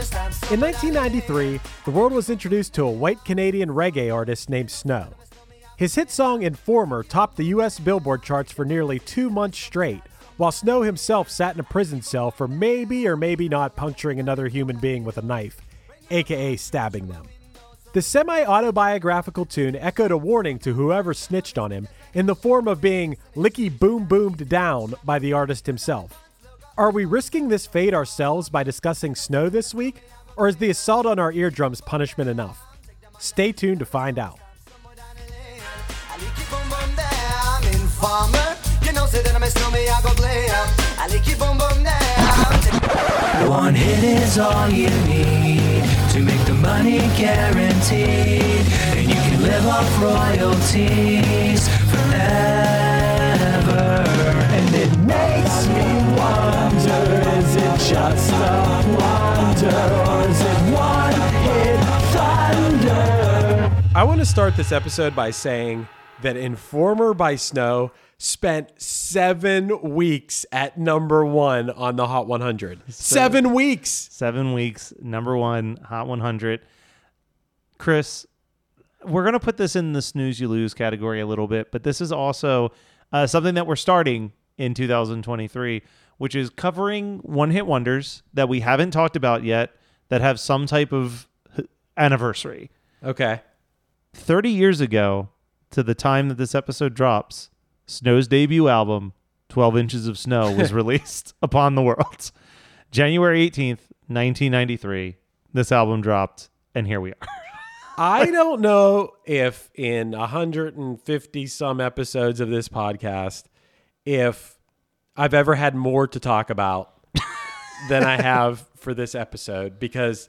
In 1993, the world was introduced to a white Canadian reggae artist named Snow. His hit song Informer topped the US Billboard charts for nearly two months straight, while Snow himself sat in a prison cell for maybe or maybe not puncturing another human being with a knife, aka stabbing them. The semi autobiographical tune echoed a warning to whoever snitched on him in the form of being licky boom boomed down by the artist himself. Are we risking this fate ourselves by discussing Snow this week, or is the assault on our eardrums punishment enough? Stay tuned to find out. I like you boom boom down. Informer, you know say that I'm a stormy, I go blam. I like you boom boom down. One hit is all you need to make the money guaranteed, and you can live off royalties forever. And it makes me wonder: is it just a wonder, or is it one hit thunder? I want to start this episode by saying that Informer by Snow spent seven weeks at number one on the Hot 100. Seven weeks! Seven weeks, number one, Hot 100. Chris, we're going to put this in the snooze you lose category a little bit, but this is also uh, something that we're starting in 2023, which is covering one hit wonders that we haven't talked about yet that have some type of anniversary. Okay. 30 years ago to the time that this episode drops, Snow's debut album, 12 Inches of Snow, was released upon the world. January 18th, 1993, this album dropped, and here we are. I don't know if in 150 some episodes of this podcast, if I've ever had more to talk about than I have for this episode because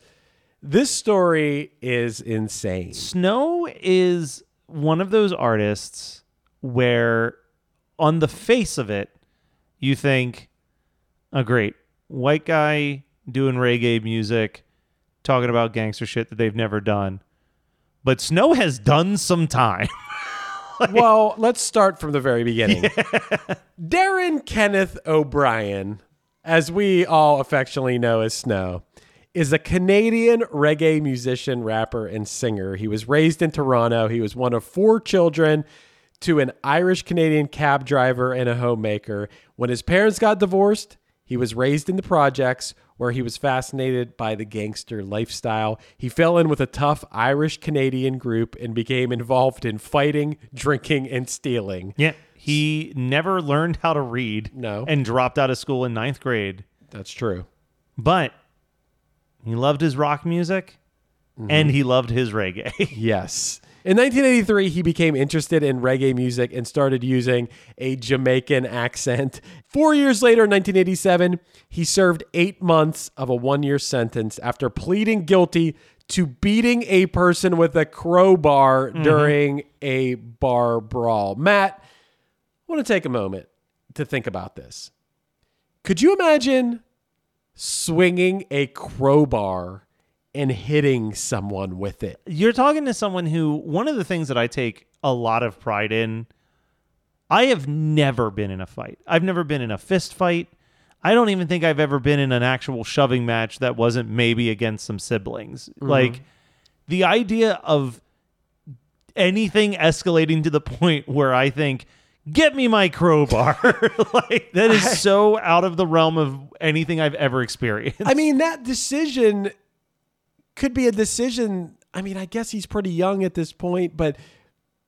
this story is insane. Snow is one of those artists where, on the face of it, you think, oh, great, white guy doing reggae music, talking about gangster shit that they've never done. But Snow has done some time. well, let's start from the very beginning. Darren Kenneth O'Brien, as we all affectionately know as Snow, is a Canadian reggae musician, rapper, and singer. He was raised in Toronto. He was one of four children to an Irish Canadian cab driver and a homemaker. When his parents got divorced, he was raised in the projects where he was fascinated by the gangster lifestyle. He fell in with a tough Irish Canadian group and became involved in fighting, drinking, and stealing. yeah. He never learned how to read No. and dropped out of school in ninth grade. That's true. But he loved his rock music and mm-hmm. he loved his reggae. Yes. In 1983, he became interested in reggae music and started using a Jamaican accent. Four years later, in 1987, he served eight months of a one year sentence after pleading guilty to beating a person with a crowbar mm-hmm. during a bar brawl. Matt, I want to take a moment to think about this. Could you imagine swinging a crowbar and hitting someone with it? You're talking to someone who one of the things that I take a lot of pride in. I have never been in a fight. I've never been in a fist fight. I don't even think I've ever been in an actual shoving match that wasn't maybe against some siblings. Mm-hmm. Like the idea of anything escalating to the point where I think, get me my crowbar. like that is so out of the realm of anything I've ever experienced. I mean, that decision could be a decision. I mean, I guess he's pretty young at this point, but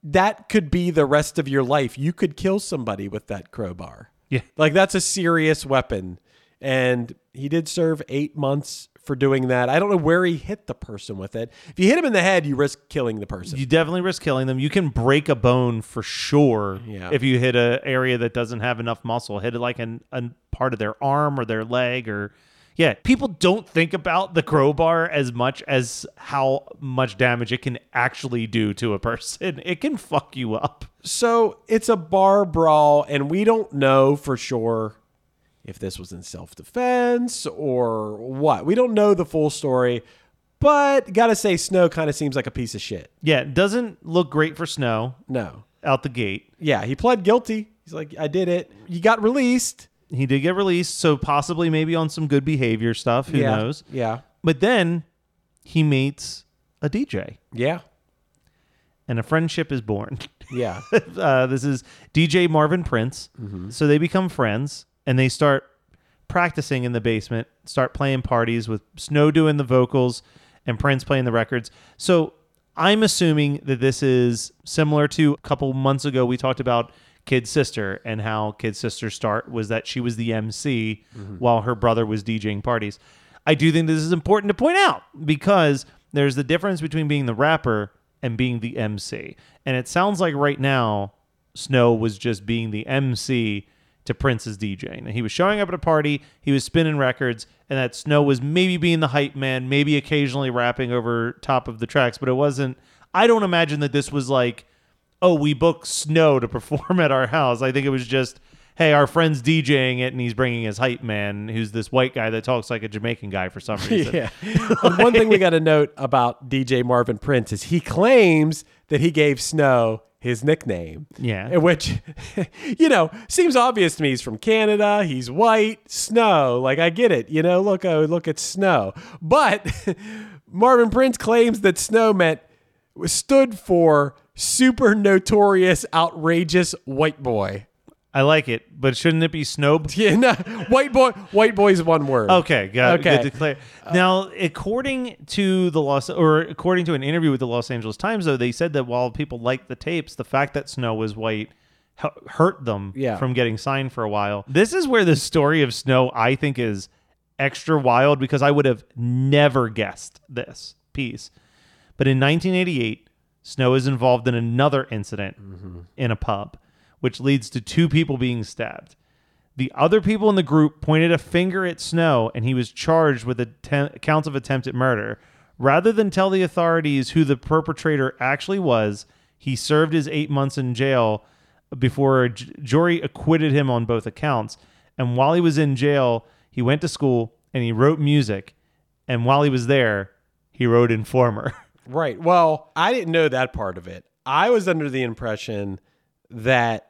that could be the rest of your life. You could kill somebody with that crowbar. Yeah. Like, that's a serious weapon. And he did serve eight months for doing that. I don't know where he hit the person with it. If you hit him in the head, you risk killing the person. you definitely risk killing them. You can break a bone for sure Yeah. if you hit a area that doesn't have enough muscle. Hit it like an, a part of their arm or their leg or yeah. People don't think about the crowbar as much as how much damage it can actually do to a person. It can fuck you up. So it's a bar brawl, and we don't know for sure if this was in self defense or what. We don't know the full story, but gotta say, Snow kind of seems like a piece of shit. Yeah, it doesn't look great for Snow No. out the gate. Yeah, he pled guilty. He's like, I did it. You got released. He did get released, so possibly maybe on some good behavior stuff. Who yeah. knows? Yeah. But then he meets a DJ, Yeah. and a friendship is born. Yeah. uh, this is DJ Marvin Prince. So they become friends and they start practicing in the basement, start playing parties with Snow doing the vocals and Prince playing the records. So I'm assuming that this is similar to a couple months ago we talked about Kid Sister and how Kid Sister's start was that she was the MC while her brother was DJing parties. I do think this is important to point out because there's the difference between being the rapper and being the MC. And it sounds like right now Snow was just being the MC to Prince's DJing. He was showing up at a party, he was spinning records, and that Snow was maybe being the hype man, maybe occasionally rapping over top of the tracks, but it wasn't. I don't imagine that this was like, oh, we booked Snow to perform at our house. I think it was just, hey, our friend's DJing it, and he's bringing his hype man, who's this white guy that talks like a Jamaican guy for some reason. Yeah. And one thing we got to note about DJ Marvin Prince is he claims that he gave Snow his nickname. Yeah. Which, you know, seems obvious to me. He's from Canada. He's white. Snow. Like, I get it. You know, look, oh, look at Snow. But Marvin Prince claims that Snow meant, stood for super notorious, outrageous white boy. I like it, but shouldn't it be Snow? Yeah, no, white boy. White boy is one word. Okay, got Okay. Good to clear. Now, according to the Los or according to an interview with the Los Angeles Times, though, they said that while people liked the tapes, the fact that Snow was white hurt them Yeah. from getting signed for a while. This is where the story of Snow, I think, is extra wild because I would have never guessed this piece. But in 1988, Snow is involved in another incident mm-hmm. in a pub, which leads to two people being stabbed. The other people in the group pointed a finger at Snow, and he was charged with atten- counts of attempted murder. Rather than tell the authorities who the perpetrator actually was, he served his eight months in jail before a j- jury acquitted him on both accounts. And while he was in jail, he went to school and he wrote music. And while he was there, he wrote Informer. Right. Well, I didn't know that part of it. I was under the impression that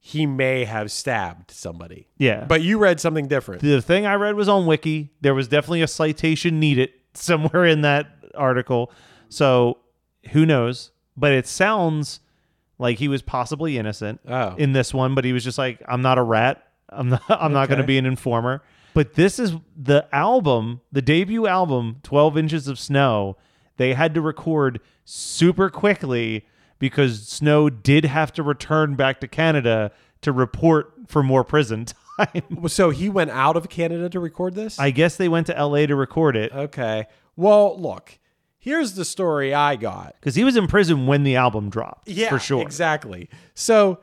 he may have stabbed somebody. yeah. But you read something different. The thing I read was on Wiki. There was definitely a citation needed somewhere in that article. So who knows? But it sounds like he was possibly innocent Oh. in this one, but he was just like, I'm not a rat. I'm not I'm not gonna be an informer. But this is the album, the debut album, 12 Inches of Snow. They had to record super quickly because Snow did have to return back to Canada to report for more prison time. so he went out of Canada to record this? I guess they went to LA to record it okay. Well, look, here's the story I got. because he was in prison when the album dropped. Yeah, for sure. Exactly. So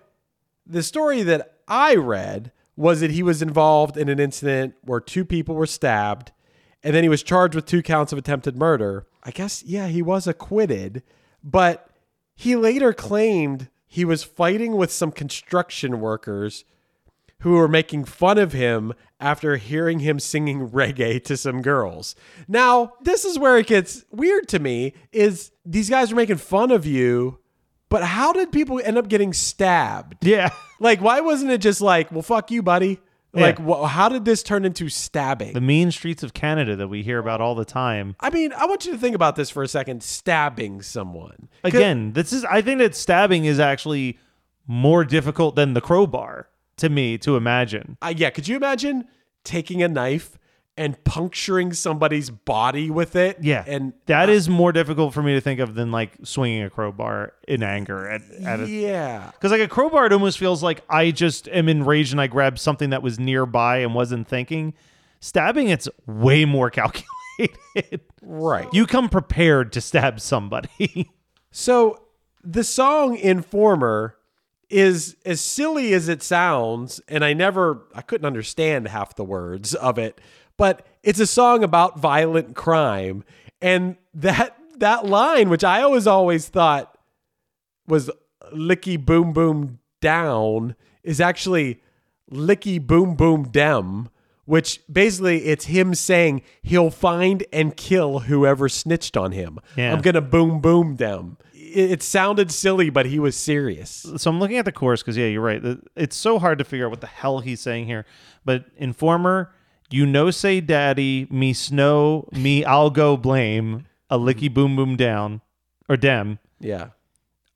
the story that I read was that he was involved in an incident where two people were stabbed and then he was charged with two counts of attempted murder. I guess, yeah, he was acquitted, but he later claimed he was fighting with some construction workers who were making fun of him after hearing him singing reggae to some girls. Now, this is where it gets weird to me is these guys are making fun of you, but how did people end up getting stabbed? Yeah. Like why wasn't it just like, "Well, fuck you, buddy." Like Yeah. how did this turn into stabbing? The mean streets of Canada that we hear about all the time. I mean, I want you to think about this for a second, stabbing someone Again, this is I think that stabbing is actually more difficult than the crowbar to me to imagine. Uh, yeah, could you imagine taking a knife and puncturing somebody's body with it? Yeah. And that is more difficult for me to think of than like swinging a crowbar in anger at, at a yeah. Because like a crowbar, it almost feels like I just am enraged and I grabbed something that was nearby and wasn't thinking. Stabbing, it's way more calculated. Right. you come prepared to stab somebody. So the song Informer is as silly as it sounds, and I never I couldn't understand half the words of it, but it's a song about violent crime. And that that line, which I always always thought was licky boom boom down, is actually licky boom boom dem, which basically it's him saying he'll find and kill whoever snitched on him. Yeah. I'm gonna boom boom them. It, it sounded silly, but he was serious. so I'm looking at the chorus because yeah, you're right. It's so hard to figure out what the hell he's saying here. But informer, you know, say daddy, me snow, me I'll go blame a licky mm-hmm. boom boom down or dem. Yeah.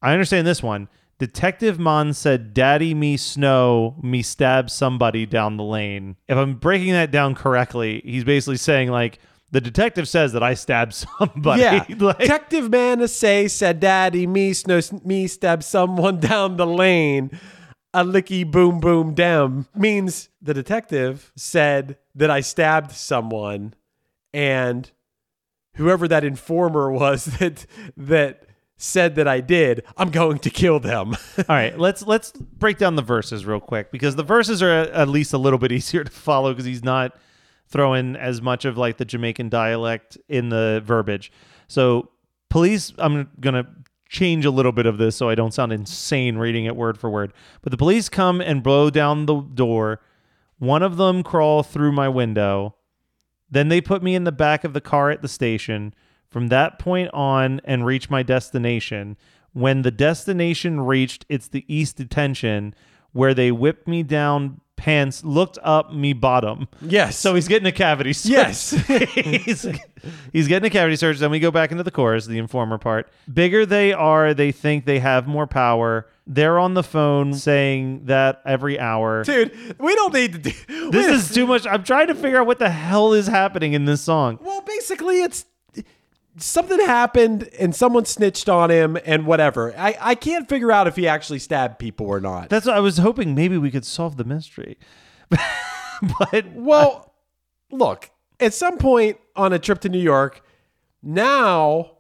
I understand this one. Detective Mon said, Daddy, me snow, me stab somebody down the lane. If I'm breaking that down correctly, he's basically saying, like, the detective says that I stabbed somebody. Yeah. Like- Detective man say said daddy me snow me stab someone down the lane. A licky boom boom dem means the detective said that I stabbed someone and whoever that informer was that that said that I did, I'm going to kill them. All right, let's let's break down the verses real quick because the verses are at least a little bit easier to follow because he's not throwing as much of like the Jamaican dialect in the verbiage. So, police, I'm gonna change a little bit of this so I don't sound insane reading it word for word. But the police come and blow down the door. One of them crawl through my window. Then they put me in the back of the car at the station. From that point on and reach my destination. When the destination reached, it's the East Detention, where they whipped me down pants, looked up me bottom. yes. So he's getting a cavity search. Yes. he's, he's getting a cavity search. Then we go back into the chorus, the informer part. Bigger they are, they think they have more power. They're on the phone saying that every hour. Dude, we don't need to do This is too much. I'm trying to figure out what the hell is happening in this song. Well, basically, it's something happened and someone snitched on him and whatever. I, I can't figure out if he actually stabbed people or not. That's what I was hoping maybe we could solve the mystery. but well, look, at some point on a trip to New York, now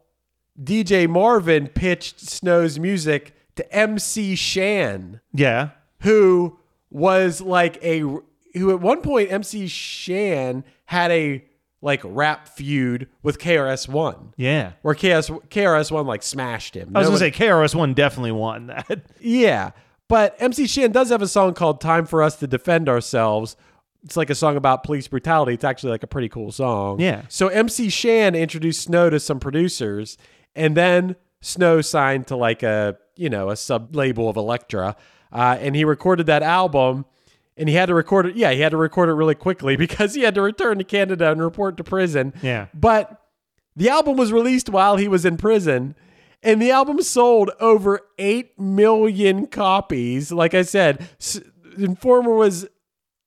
DJ Marvin pitched Snow's music to MC Shan, yeah, who was like a who at one point MC Shan had a like rap feud with KRS One. yeah. where KS, KRS-One like smashed him. I was gonna one- say KRS One definitely won that. yeah, but MC Shan does have a song called "Time for Us to Defend Ourselves." It's like a song about police brutality. It's actually like a pretty cool song. Yeah. So MC Shan introduced Snow to some producers, and then Snow signed to like a you know a sub label of Elektra, uh, and he recorded that album. And he had to record it. Yeah, he had to record it really quickly because he had to return to Canada and report to prison. Yeah. But the album was released while he was in prison, and the album sold over 8 million copies. Like I said, Informer was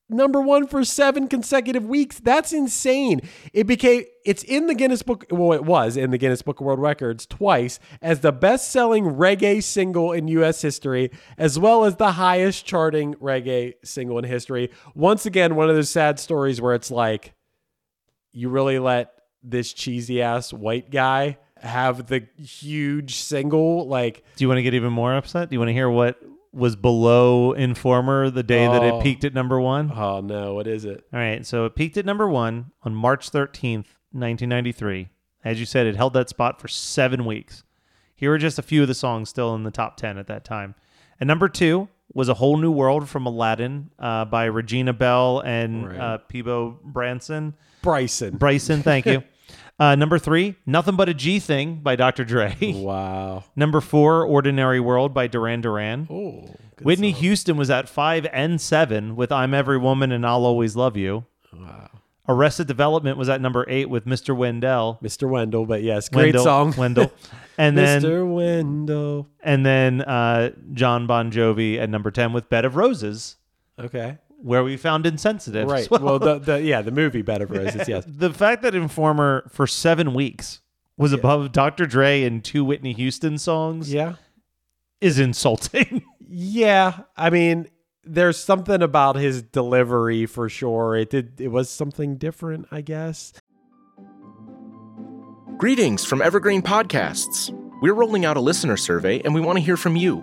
number one for seven consecutive weeks. That's insane. It became, it's in the Guinness Book, well, it was in the Guinness Book of World Records twice as the best selling reggae single in U.S. history, as well as the highest charting reggae single in history. Once again, one of those sad stories where it's like, you really let this cheesy ass white guy have the huge single like Do you want to get even more upset? Do you want to hear what was below Informer the day that Oh. it peaked at number one? Oh no, what is it? All right, so it peaked at number one on March 13th, 1993. As you said, it held that spot for seven weeks. Here are just a few of the songs still in the top 10 at that time. And number two was A Whole New World from Aladdin uh, by Regina Belle and Right. uh, Peabo Branson. Bryson. Bryson, thank you. Uh, number three, Nothing But a G Thing by Dr. Dre. wow. number four, Ordinary World by Duran Duran. Oh, Whitney song. Houston was at five and seven with I'm Every Woman and I'll Always Love You. Wow. Arrested Development was at number eight with Mr. Wendell. Mr. Wendell, but yes, great Wendell, song. Wendell. And then Mr. Wendell. and then uh, John Bon Jovi at number ten with Bed of Roses, Okay. Where we found Insensitive. Right. as well. Well, the, the yeah, the movie Bed of Roses, yes. the fact that Informer for seven weeks was above Dr. Dre and two Whitney Houston songs Yeah. is insulting. Yeah. I mean, there's something about his delivery for sure. It did it was something different, I guess. Greetings from Evergreen Podcasts. We're rolling out a listener survey and we want to hear from you.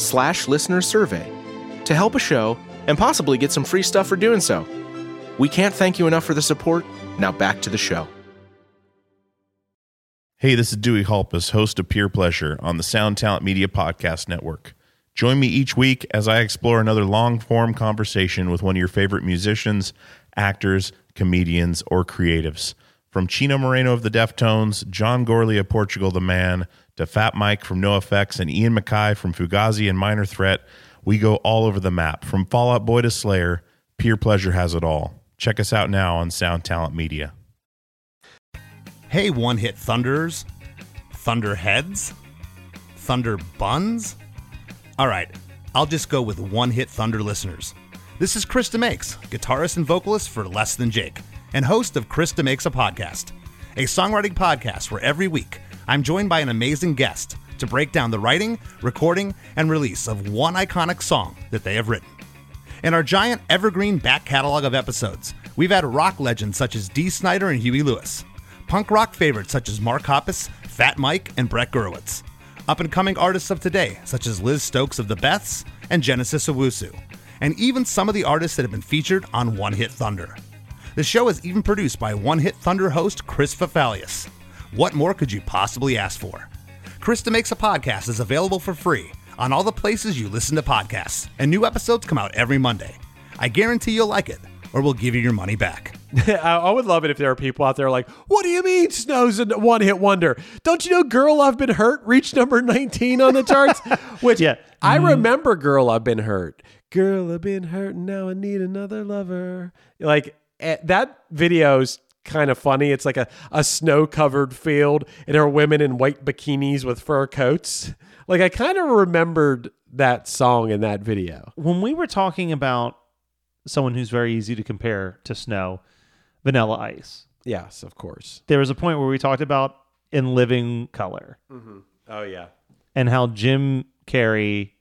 slash listener survey to help a show and possibly get some free stuff for doing so. We can't thank you enough for the support. Now back to the show. Hey, this is Dewey Halpus, host of Peer Pleasure on the Sound Talent Media Podcast Network. Join me each week as I explore another long form conversation with one of your favorite musicians, actors, comedians, or creatives. From Chino Moreno of the Deftones, John Gourley of Portugal the Man, to Fat Mike from NoFX, and Ian MacKaye from Fugazi and Minor Threat, we go all over the map. From Fallout Boy to Slayer, Peer Pleasure has it all. Check us out now on Sound Talent Media. Hey, one hit thunderers, thunderheads, thunder buns. All right, I'll just go with one hit thunder listeners. This is Chris DeMakes, guitarist and vocalist for Less Than Jake, and host of Chris DeMakes a Podcast, a songwriting podcast where every week I'm joined by an amazing guest to break down the writing, recording, and release of one iconic song that they have written. In our giant evergreen back catalog of episodes, we've had rock legends such as Dee Snider and Huey Lewis, punk rock favorites such as Mark Hoppus, Fat Mike, and Brett Gurewitz, up and coming artists of today such as Liz Stokes of the Beths and Genesis Owusu, and even some of the artists that have been featured on One Hit Thunder. The show is even produced by One Hit Thunder host Chris Fafalius. What more could you possibly ask for? Chris DeMakes a Podcast is available for free on all the places you listen to podcasts, and new episodes come out every Monday. I guarantee you'll like it, or we'll give you your money back. I, would love it if there are people out there like, what do you mean Snow's a one hit wonder? Don't you know Girl I've Been Hurt reached number 19 on the charts? Which Yeah. I remember Girl I've Been Hurt. Girl I've been hurt and now I need another lover. Like eh, that video's kind of funny. It's like a, a snow covered field and there are women in white bikinis with fur coats. Like I kind of remembered that song in that video. when we were talking about someone who's very easy to compare to Snow, Vanilla Ice, Yes, of course. there was a point where we talked about in living color mm-hmm. Oh, yeah. and how Jim Carrey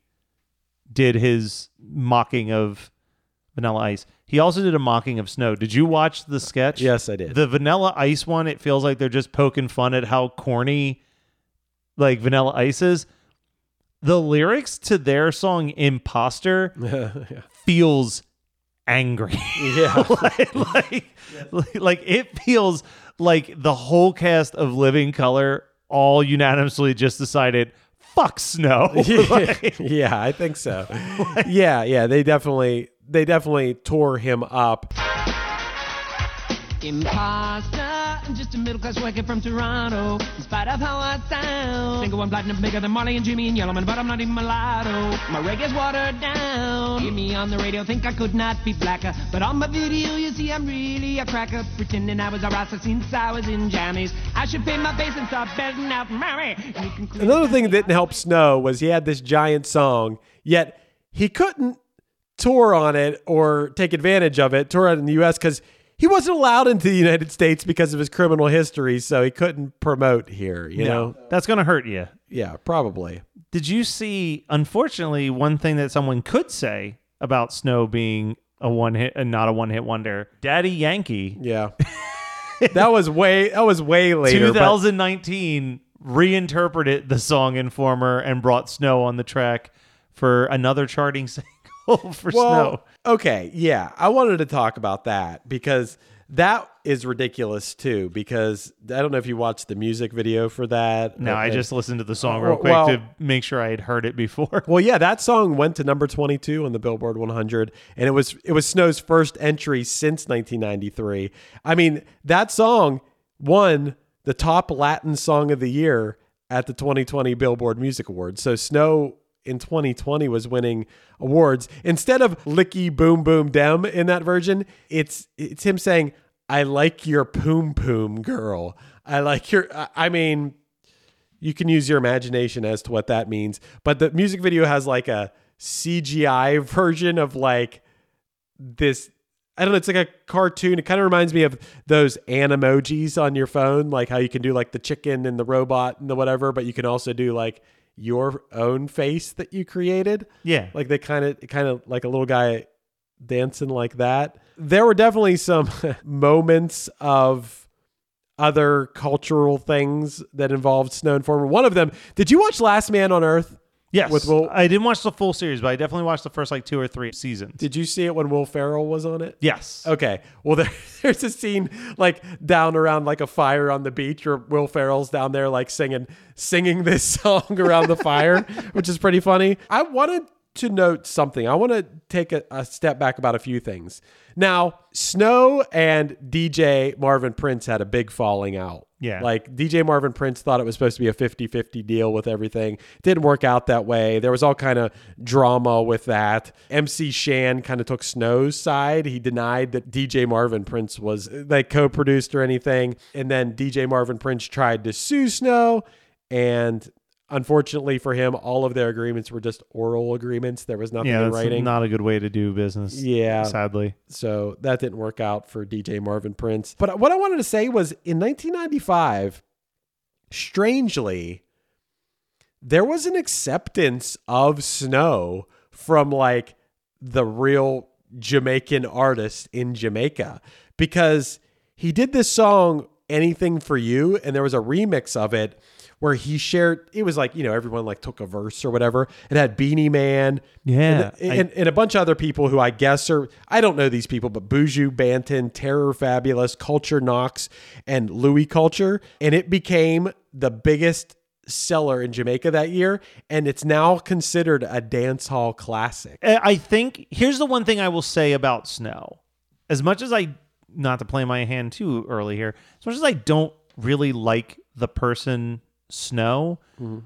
did his mocking of Vanilla Ice. He also did a mocking of Snow. Did you watch the sketch? Yes, I did. The Vanilla Ice one, it feels like they're just poking fun at how corny like Vanilla Ice is. The lyrics to their song Imposter yeah. feels angry. Yeah. like, like, like it feels like the whole cast of Living Color all unanimously just decided fuck snow. Like, yeah, I think so. yeah, yeah, they definitely they definitely tore him up. Imposter, I'm just a middle class worker from Toronto. In spite of how I sound, single one platinum bigger than Marley and Jimmy and Yellowman, but I'm not even mulatto. My reggae's watered down. Hear me on the radio, think I could not be blacker, but on my video you see I'm really a cracker, pretending I was a rasta since I was in jammies. I should pay my base and start belting out Mary. Another thing that didn't help Snow was he had this giant song, yet he couldn't tour on it or take advantage of it, tour it in the US because he wasn't allowed into the United States because of his criminal history, so he couldn't promote here, you know? That's going to hurt you. Yeah, probably. Did you see, unfortunately, one thing that someone could say about Snow being a one hit and not a one hit wonder? Daddy Yankee, Yeah. that was way that was way later. but- 2019, reinterpreted the song Informer and brought Snow on the track for another charting single for Snow. Okay, yeah. I wanted to talk about that because that is ridiculous too. Because I don't know if you watched the music video for that. No, I just listened to the song oh, real quick well- to make sure I had heard it before. Well, yeah, that song went to number 22 on the Billboard 100 and it was it was Snow's first entry since 1993. I mean, that song won the top Latin song of the year at the 2020 Billboard Music Awards. So Snow in 2020 was winning awards instead of licky boom boom dem in that version it's it's him saying i like your poom poom girl i like your I- mean you can use your imagination as to what that means. But the music video has like a CGI version of like this. I don't know. It's like a cartoon. It kind of reminds me of those animojis on your phone, like how you can do like the chicken and the robot and the whatever, but you can also do like your own face that you created. Yeah. Like they kind of, kind of like a little guy dancing like that. There were definitely some moments of other cultural things that involved Snow Informer. One of them, did you watch Last Man on Earth? Yes. With Will, I didn't watch the full series, but I definitely watched the first like two or three seasons. did you see it when Will Ferrell was on it? yes. Okay. Well, there, there's a scene like down around like a fire on the beach, where Will Ferrell's down there like singing singing this song around the fire, which is pretty funny. I wanted to note something. I want to take a, a step back about a few things. Now, Snow and DJ Marvin Prince had a big falling out. Yeah. Like DJ Marvin Prince thought it was supposed to be a 50-50 deal with everything. Didn't work out that way. There was all kind of drama with that. MC Shan kind of took Snow's side. He denied that DJ Marvin Prince was like co-produced or anything. And then DJ Marvin Prince tried to sue Snow and unfortunately for him all of their agreements were just oral agreements. There was nothing Yeah, in that's writing. not a good way to do business. Yeah. Sadly. So that didn't work out for DJ Marvin Prince. But what I wanted to say was in 1995, strangely, there was an acceptance of Snow from like the real Jamaican artist in Jamaica because he did this song, Anything for You, and there was a remix of it where he shared it was like you know everyone like took a verse or whatever. It had beenie man Yeah, and, I- and, and a bunch of other people who i guess are i don't know these people but buju banton terror fabulous culture knox and louie culture. And it became the biggest seller in jamaica that year. And it's now considered a dance hall classic. I I think here's the one thing I will say about Snow. As much as I, not to play my hand too early here, as much as I don't really like the person Snow, mm-hmm.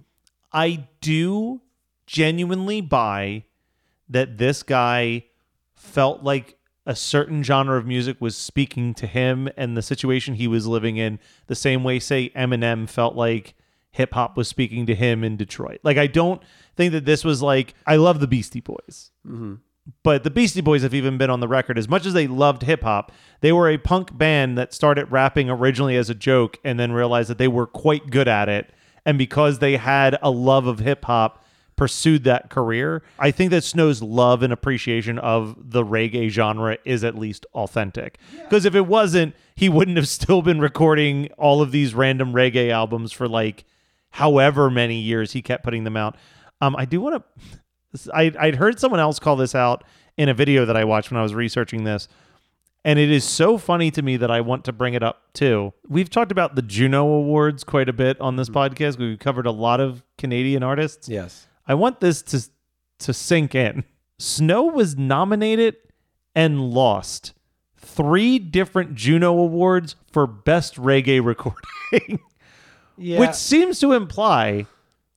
I do genuinely buy that this guy felt like a certain genre of music was speaking to him and the situation he was living in the same way say Eminem felt like hip hop was speaking to him in Detroit. Like I don't think that this was like I love the Beastie Boys. Mm-hmm. But the Beastie Boys have even been on the record as much as they loved hip hop, they were a punk band that started rapping originally as a joke and then realized that they were quite good at it. And because they had a love of hip hop, pursued that career. I think that Snow's love and appreciation of the reggae genre is at least authentic. Because if it wasn't, he wouldn't have still been recording all of these random reggae albums for like however many years he kept putting them out. Um, I do want to. I I'd heard someone else call this out in a video that I watched when I was researching this. And it is so funny to me that I want to bring it up too. We've talked about the Juno Awards quite a bit on this mm-hmm. podcast. We've covered a lot of Canadian artists. yes I want this to to sink in. Snow was nominated and lost three different Juno Awards for best reggae recording, yeah which seems to imply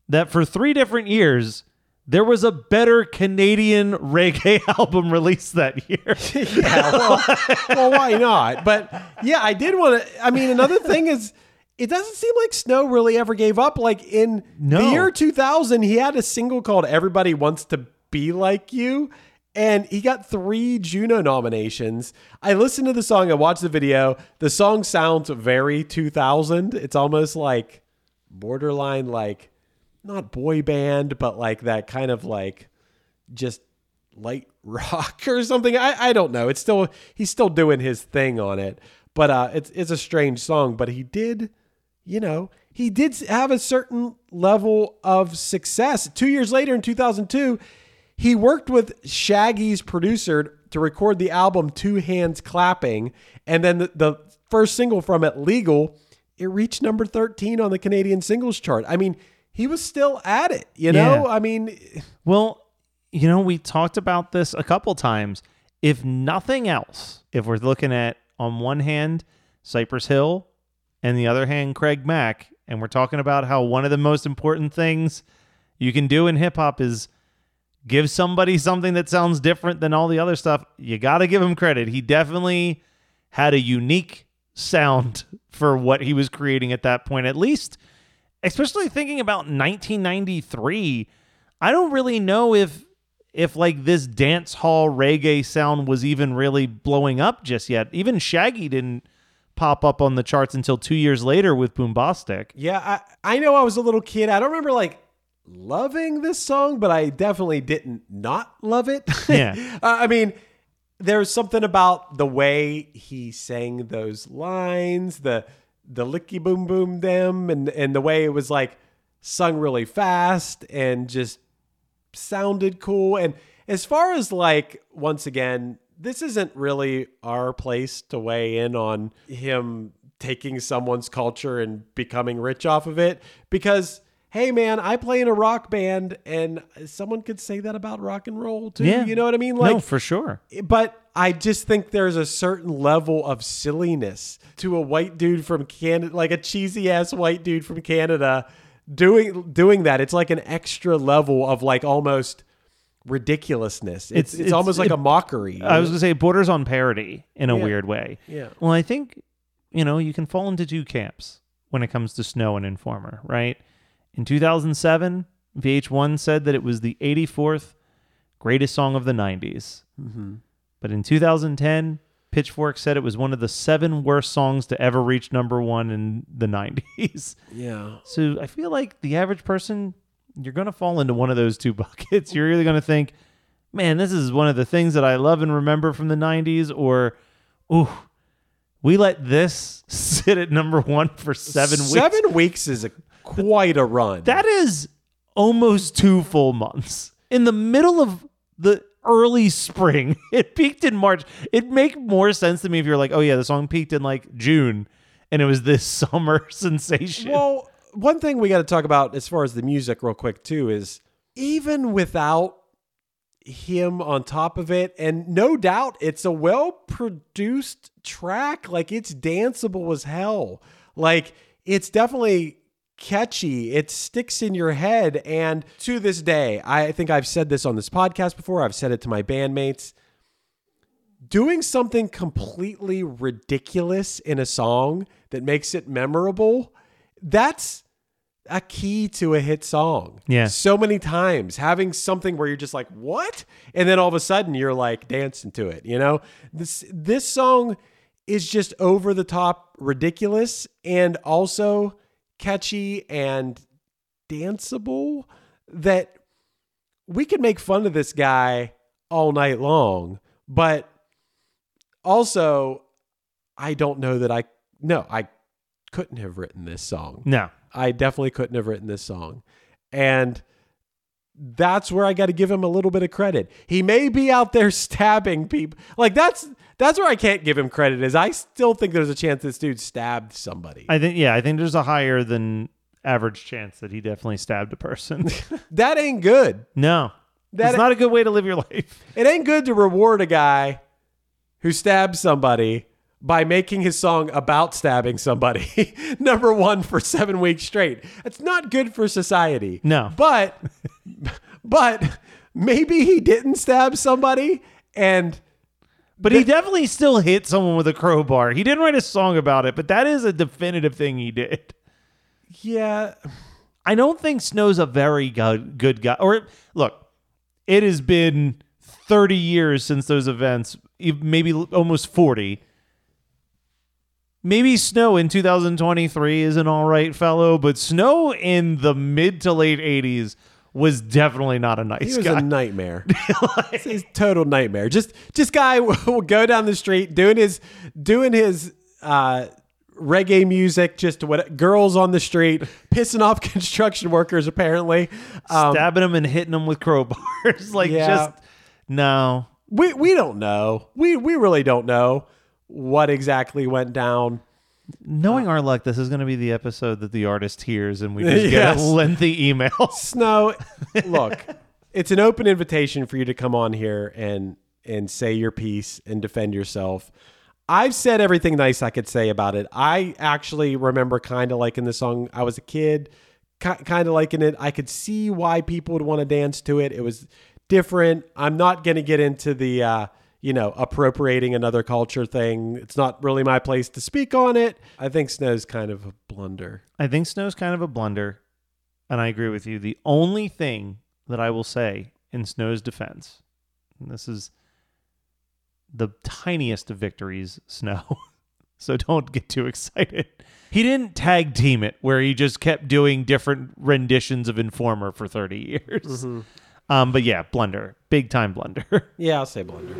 that for three different years there was a better Canadian reggae album released that year. yeah, well, well, why not? But yeah, I did want to. I mean, another thing is, it doesn't seem like Snow really ever gave up. Like in No. the year 2000, he had a single called "Everybody Wants to be like you. And he got three Juno nominations. I listened to the song, I watched the video. The song sounds very 2000. It's almost like borderline, like not boy band, but like that kind of like just light rock or something. I, I don't know. It's still he's still doing his thing on it, but uh, it's it's a strange song. But he did, you know, he did have a certain level of success. Two years later, in 2002, he worked with Shaggy's producer to record the album Two Hands Clapping, and then the, the first single from it, Legal, it reached number 13 on the Canadian singles chart. I mean, he was still at it, you know? Yeah. I mean, Well, you know, we talked about this a couple times. If nothing else, if we're looking at on one hand Cypress Hill and the other hand Craig Mack, and we're talking about how one of the most important things you can do in hip hop is give somebody something that sounds different than all the other stuff. You got to give him credit. He definitely had a unique sound for what he was creating at that point, at least, especially thinking about 1993. I don't really know if if like this dance hall reggae sound was even really blowing up just yet. Even Shaggy didn't pop up on the charts until two years later with Boombastic. Yeah, I, I know I was a little kid. I don't remember like loving this song, but I definitely didn't not love it. Yeah. Uh, I mean, there's something about the way he sang those lines, the the licky boom boom them, and and the way it was like sung really fast and just sounded cool. And as far as like once again, this isn't really our place to weigh in on him taking someone's culture and becoming rich off of it because hey man i play in a rock band and someone could say that about rock and roll too Yeah. you know what i mean like no, for sure. but I just think there's a certain level of silliness to a white dude from Canada, like a cheesy ass white dude from Canada doing doing that. It's like an extra level of like almost ridiculousness. It's it's, It's- it's- almost like it- a mockery. I was gonna say it borders on parody in a Yeah. weird way. Yeah. Well, I think you know you can fall into two camps when it comes to Snow and Informer, right? In 2007, VH1 said that it was the 84th greatest song of the 90s. Mhm. But in 2010, Pitchfork said it was one of the seven worst songs to ever reach number one in the 90s. Yeah. So I feel like the average person, you're going to fall into one of those two buckets. You're either going to think, man, this is one of the things that I love and remember from the 90s, or, ooh, we let this sit at number one for seven weeks. Seven weeks is a quite a run. That is almost two full months. In the middle of the early spring, it peaked in March. It'd make more sense to me if you're like, oh yeah, the song peaked in like June and it was this summer sensation. Well, one thing we got to talk about as far as the music, real quick, too, is even without him on top of it, and no doubt it's a well produced track. Like it's danceable as hell. Like it's definitely catchy. It sticks in your head. And to this day, I think I've said this on this podcast before, I've said it to my bandmates doing something completely ridiculous in a song that makes it memorable that's a key to a hit song Yeah. so many times having something where you're just like what and then all of a sudden you're like dancing to it you know this this song is just over the top ridiculous and also catchy and danceable that we could make fun of this guy all night long but also i don't know that i no i couldn't have written this song. No. i definitely couldn't have written this song. And that's where i got to give him a little bit of credit. He may be out there stabbing people. Like that's that's where i can't give him credit is i still think there's a chance this dude stabbed somebody I think yeah, I think there's a higher than average chance that he definitely stabbed a person. that ain't good no. That's not a good way to live your life. It ain't good to reward a guy who stabs somebody by making his song about stabbing somebody number one for seven weeks straight. It's not good for society. No. But, but maybe he didn't stab somebody and But he definitely still hit someone with a crowbar. He didn't write a song about it, but that is a definitive thing he did. yeah, I don't think Snow's a very good, good guy. Or look, it has been 30 years since those events, maybe almost 40. Maybe Snow in 2023 is an all right fellow, but Snow in the mid to late 80s was definitely not a nice He was guy. a nightmare. He's a total nightmare. Just just guy will go down the street doing his doing his uh, reggae music. Just what girls on the street pissing off construction workers. Apparently, um, Stabbing them and hitting them with crowbars. like, Yeah. just no. we we don't know. We we really don't know what exactly went down. Knowing our luck, this is going to be the episode that the artist hears, and we just get a lengthy email. Snow, look, it's an open invitation for you to come on here and and say your piece and defend yourself. I've said everything nice I could say about it. I actually remember kind of liking the song. I was a kid, ki- kind of liking it. I could see why people would want to dance to it. It was different. I'm not going to get into the uh, you know appropriating another culture thing. It's not really my place to speak on it. I think Snow's kind of a blunder. I think Snow's kind of a blunder, and I agree with you. The only thing that I will say in Snow's defense, and this is the tiniest of victories, Snow, so don't get too excited. He didn't tag team it where he just kept doing different renditions of Informer for 30 years. Um, but yeah, blunder, big time blunder. Yeah, I'll say blunder.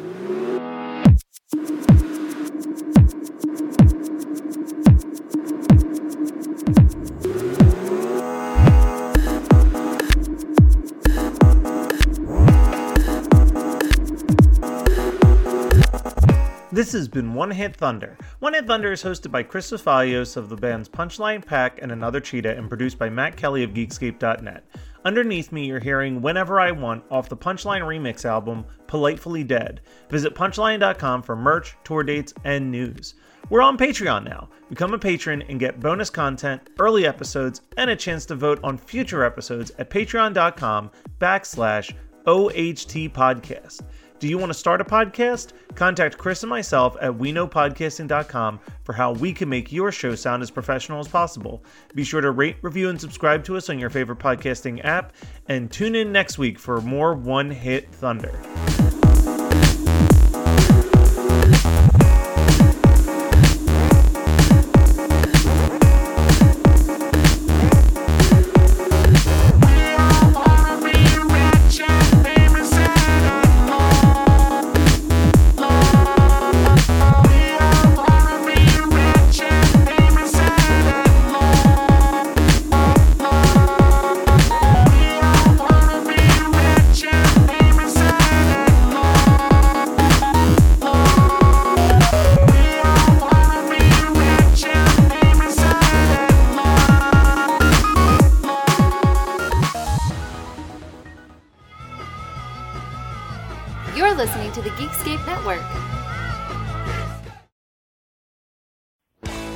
This has been One Hit Thunder. One Hit Thunder is hosted by Chris Fafalios of the bands Punchline Pack and Another Cheetah and produced by Matt Kelly of Geekscape.net. Underneath me, you're hearing Whenever I Want off the Punchline remix album Politefully Dead. Visit punchline.com for merch, tour dates, and news. We're on Patreon now. Become a patron and get bonus content, early episodes, and a chance to vote on future episodes at patreon.com backslash OHT podcast. Do you want to start a podcast? Contact Chris and myself at weknowpodcasting.com for how we can make your show sound as professional as possible. Be sure to rate, review, and subscribe to us on your favorite podcasting app, and tune in next week for more One Hit Thunder.